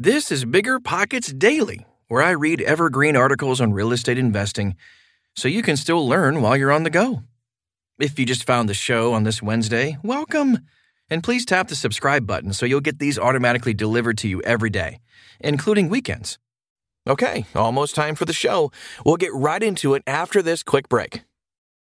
This is BiggerPockets Daily, where I read evergreen articles on real estate investing so you can still learn while you're on the go. If you just found the show on this Wednesday, welcome. And please tap the subscribe button so you'll get these automatically delivered to you every day, including weekends. Okay, almost time for the show. We'll get right into it after this quick break.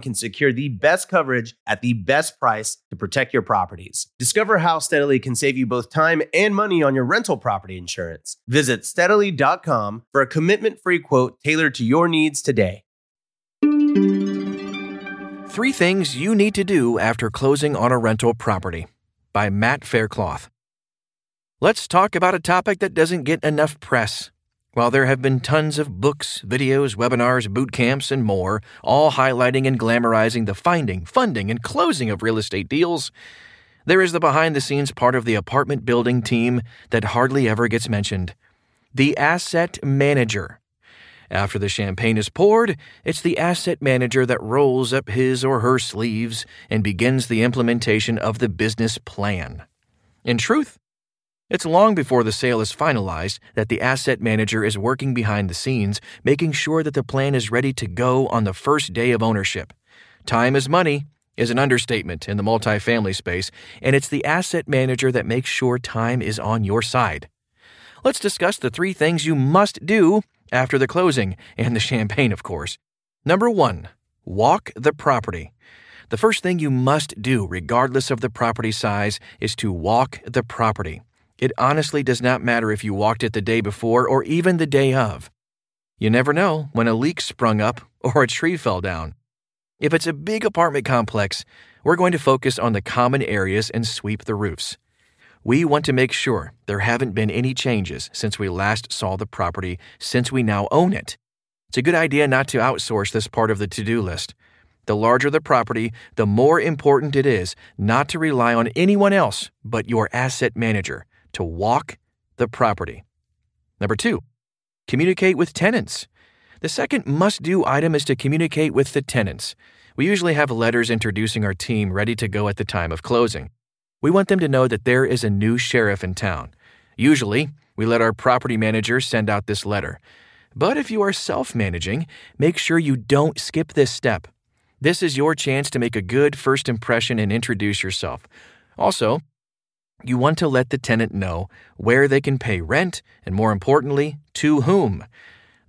can secure the best coverage at the best price to protect your properties. Discover how Steadily can save you both time and money on your rental property insurance. Visit steadily.com for a commitment free quote tailored to your needs today. Three things you need to do after closing on a rental property by Matt Faircloth. Let's talk about a topic that doesn't get enough press. While there have been tons of books, videos, webinars, boot camps, and more, all highlighting and glamorizing the finding, funding, and closing of real estate deals, there is the behind the scenes part of the apartment building team that hardly ever gets mentioned the asset manager. After the champagne is poured, it's the asset manager that rolls up his or her sleeves and begins the implementation of the business plan. In truth, it's long before the sale is finalized that the asset manager is working behind the scenes, making sure that the plan is ready to go on the first day of ownership. Time is money is an understatement in the multifamily space, and it's the asset manager that makes sure time is on your side. Let's discuss the three things you must do after the closing, and the champagne, of course. Number one, walk the property. The first thing you must do, regardless of the property size, is to walk the property. It honestly does not matter if you walked it the day before or even the day of. You never know when a leak sprung up or a tree fell down. If it's a big apartment complex, we're going to focus on the common areas and sweep the roofs. We want to make sure there haven't been any changes since we last saw the property since we now own it. It's a good idea not to outsource this part of the to do list. The larger the property, the more important it is not to rely on anyone else but your asset manager to walk the property. Number two, communicate with tenants. The second must do item is to communicate with the tenants. We usually have letters introducing our team ready to go at the time of closing. We want them to know that there is a new sheriff in town. Usually, we let our property manager send out this letter. But if you are self managing, make sure you don't skip this step. This is your chance to make a good first impression and introduce yourself. Also, you want to let the tenant know where they can pay rent and, more importantly, to whom.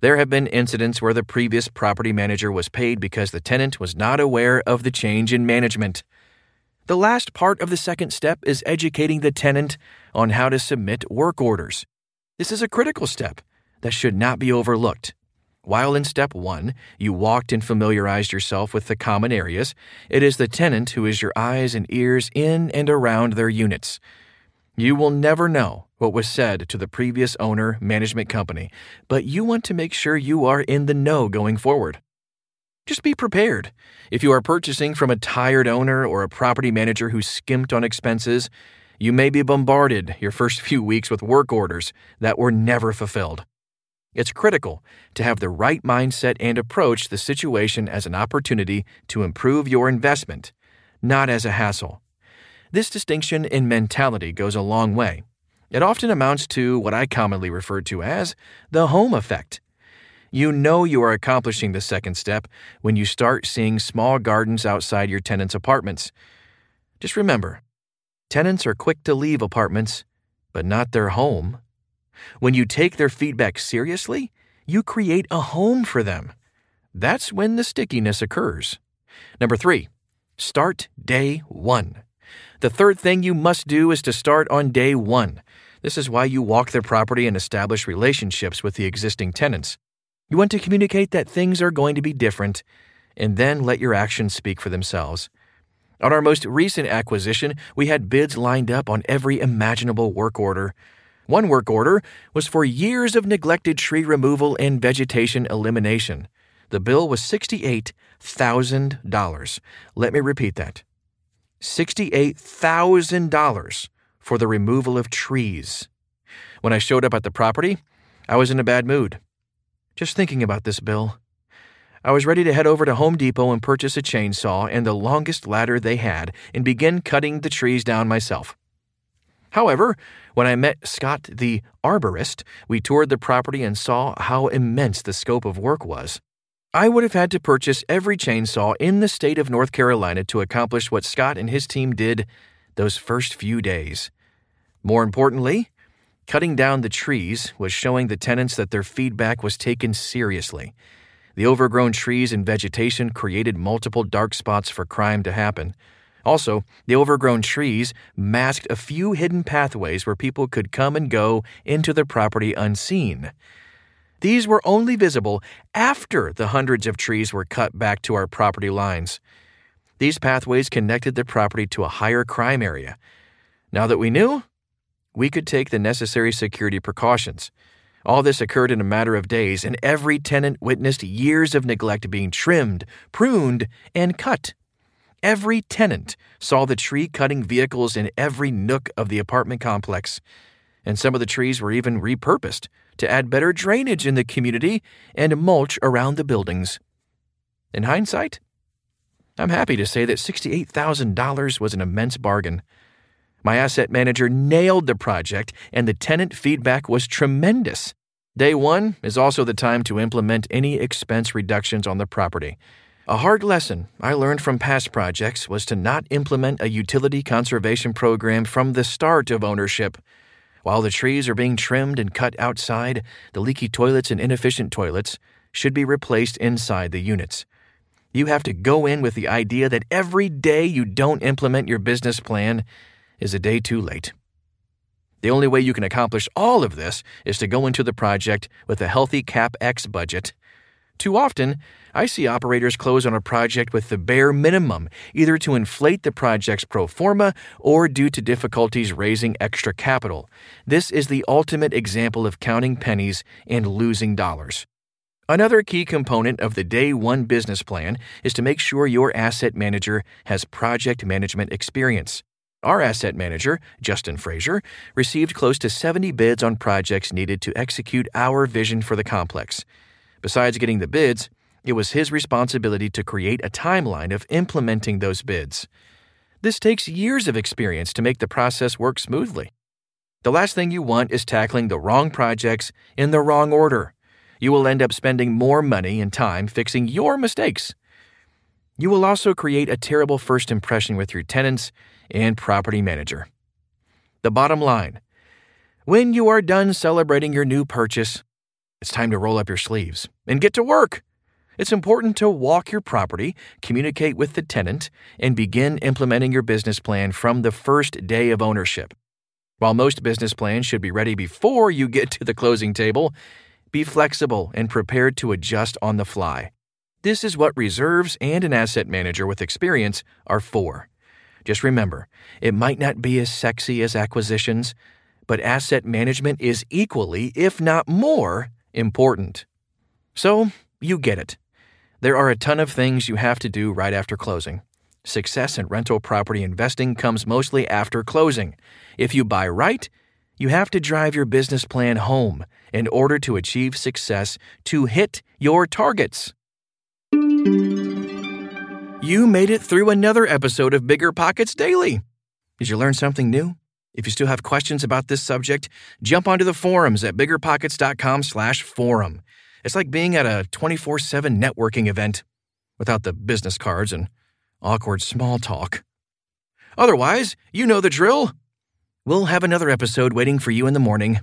There have been incidents where the previous property manager was paid because the tenant was not aware of the change in management. The last part of the second step is educating the tenant on how to submit work orders. This is a critical step that should not be overlooked. While in step one, you walked and familiarized yourself with the common areas, it is the tenant who is your eyes and ears in and around their units. You will never know what was said to the previous owner management company, but you want to make sure you are in the know going forward. Just be prepared. If you are purchasing from a tired owner or a property manager who skimped on expenses, you may be bombarded your first few weeks with work orders that were never fulfilled. It's critical to have the right mindset and approach the situation as an opportunity to improve your investment, not as a hassle. This distinction in mentality goes a long way. It often amounts to what I commonly refer to as the home effect. You know you are accomplishing the second step when you start seeing small gardens outside your tenants' apartments. Just remember, tenants are quick to leave apartments, but not their home. When you take their feedback seriously, you create a home for them. That's when the stickiness occurs. Number three, start day one. The third thing you must do is to start on day one. This is why you walk their property and establish relationships with the existing tenants. You want to communicate that things are going to be different, and then let your actions speak for themselves. On our most recent acquisition, we had bids lined up on every imaginable work order. One work order was for years of neglected tree removal and vegetation elimination. The bill was $68,000. Let me repeat that $68,000 for the removal of trees. When I showed up at the property, I was in a bad mood. Just thinking about this bill. I was ready to head over to Home Depot and purchase a chainsaw and the longest ladder they had and begin cutting the trees down myself. However, when I met Scott the arborist, we toured the property and saw how immense the scope of work was. I would have had to purchase every chainsaw in the state of North Carolina to accomplish what Scott and his team did those first few days. More importantly, cutting down the trees was showing the tenants that their feedback was taken seriously. The overgrown trees and vegetation created multiple dark spots for crime to happen. Also, the overgrown trees masked a few hidden pathways where people could come and go into the property unseen. These were only visible after the hundreds of trees were cut back to our property lines. These pathways connected the property to a higher crime area. Now that we knew, we could take the necessary security precautions. All this occurred in a matter of days, and every tenant witnessed years of neglect being trimmed, pruned, and cut. Every tenant saw the tree cutting vehicles in every nook of the apartment complex, and some of the trees were even repurposed to add better drainage in the community and mulch around the buildings. In hindsight, I'm happy to say that $68,000 was an immense bargain. My asset manager nailed the project, and the tenant feedback was tremendous. Day one is also the time to implement any expense reductions on the property. A hard lesson I learned from past projects was to not implement a utility conservation program from the start of ownership. While the trees are being trimmed and cut outside, the leaky toilets and inefficient toilets should be replaced inside the units. You have to go in with the idea that every day you don't implement your business plan is a day too late. The only way you can accomplish all of this is to go into the project with a healthy CapEx budget too often, I see operators close on a project with the bare minimum, either to inflate the project's pro forma or due to difficulties raising extra capital. This is the ultimate example of counting pennies and losing dollars. Another key component of the day one business plan is to make sure your asset manager has project management experience. Our asset manager, Justin Frazier, received close to 70 bids on projects needed to execute our vision for the complex. Besides getting the bids, it was his responsibility to create a timeline of implementing those bids. This takes years of experience to make the process work smoothly. The last thing you want is tackling the wrong projects in the wrong order. You will end up spending more money and time fixing your mistakes. You will also create a terrible first impression with your tenants and property manager. The bottom line when you are done celebrating your new purchase, it's time to roll up your sleeves and get to work. It's important to walk your property, communicate with the tenant, and begin implementing your business plan from the first day of ownership. While most business plans should be ready before you get to the closing table, Be flexible and prepared to adjust on the fly. This is what reserves and an asset manager with experience are for. Just remember, it might not be as sexy as acquisitions, but asset management is equally, if not more, important. So, you get it. There are a ton of things you have to do right after closing. Success in rental property investing comes mostly after closing. If you buy right, you have to drive your business plan home in order to achieve success to hit your targets. You made it through another episode of BiggerPockets Daily. Did you learn something new? If you still have questions about this subject, jump onto the forums at biggerpockets.com/forum. It's like being at a 24/7 networking event without the business cards and awkward small talk. Otherwise, you know the drill. We'll have another episode waiting for you in the morning.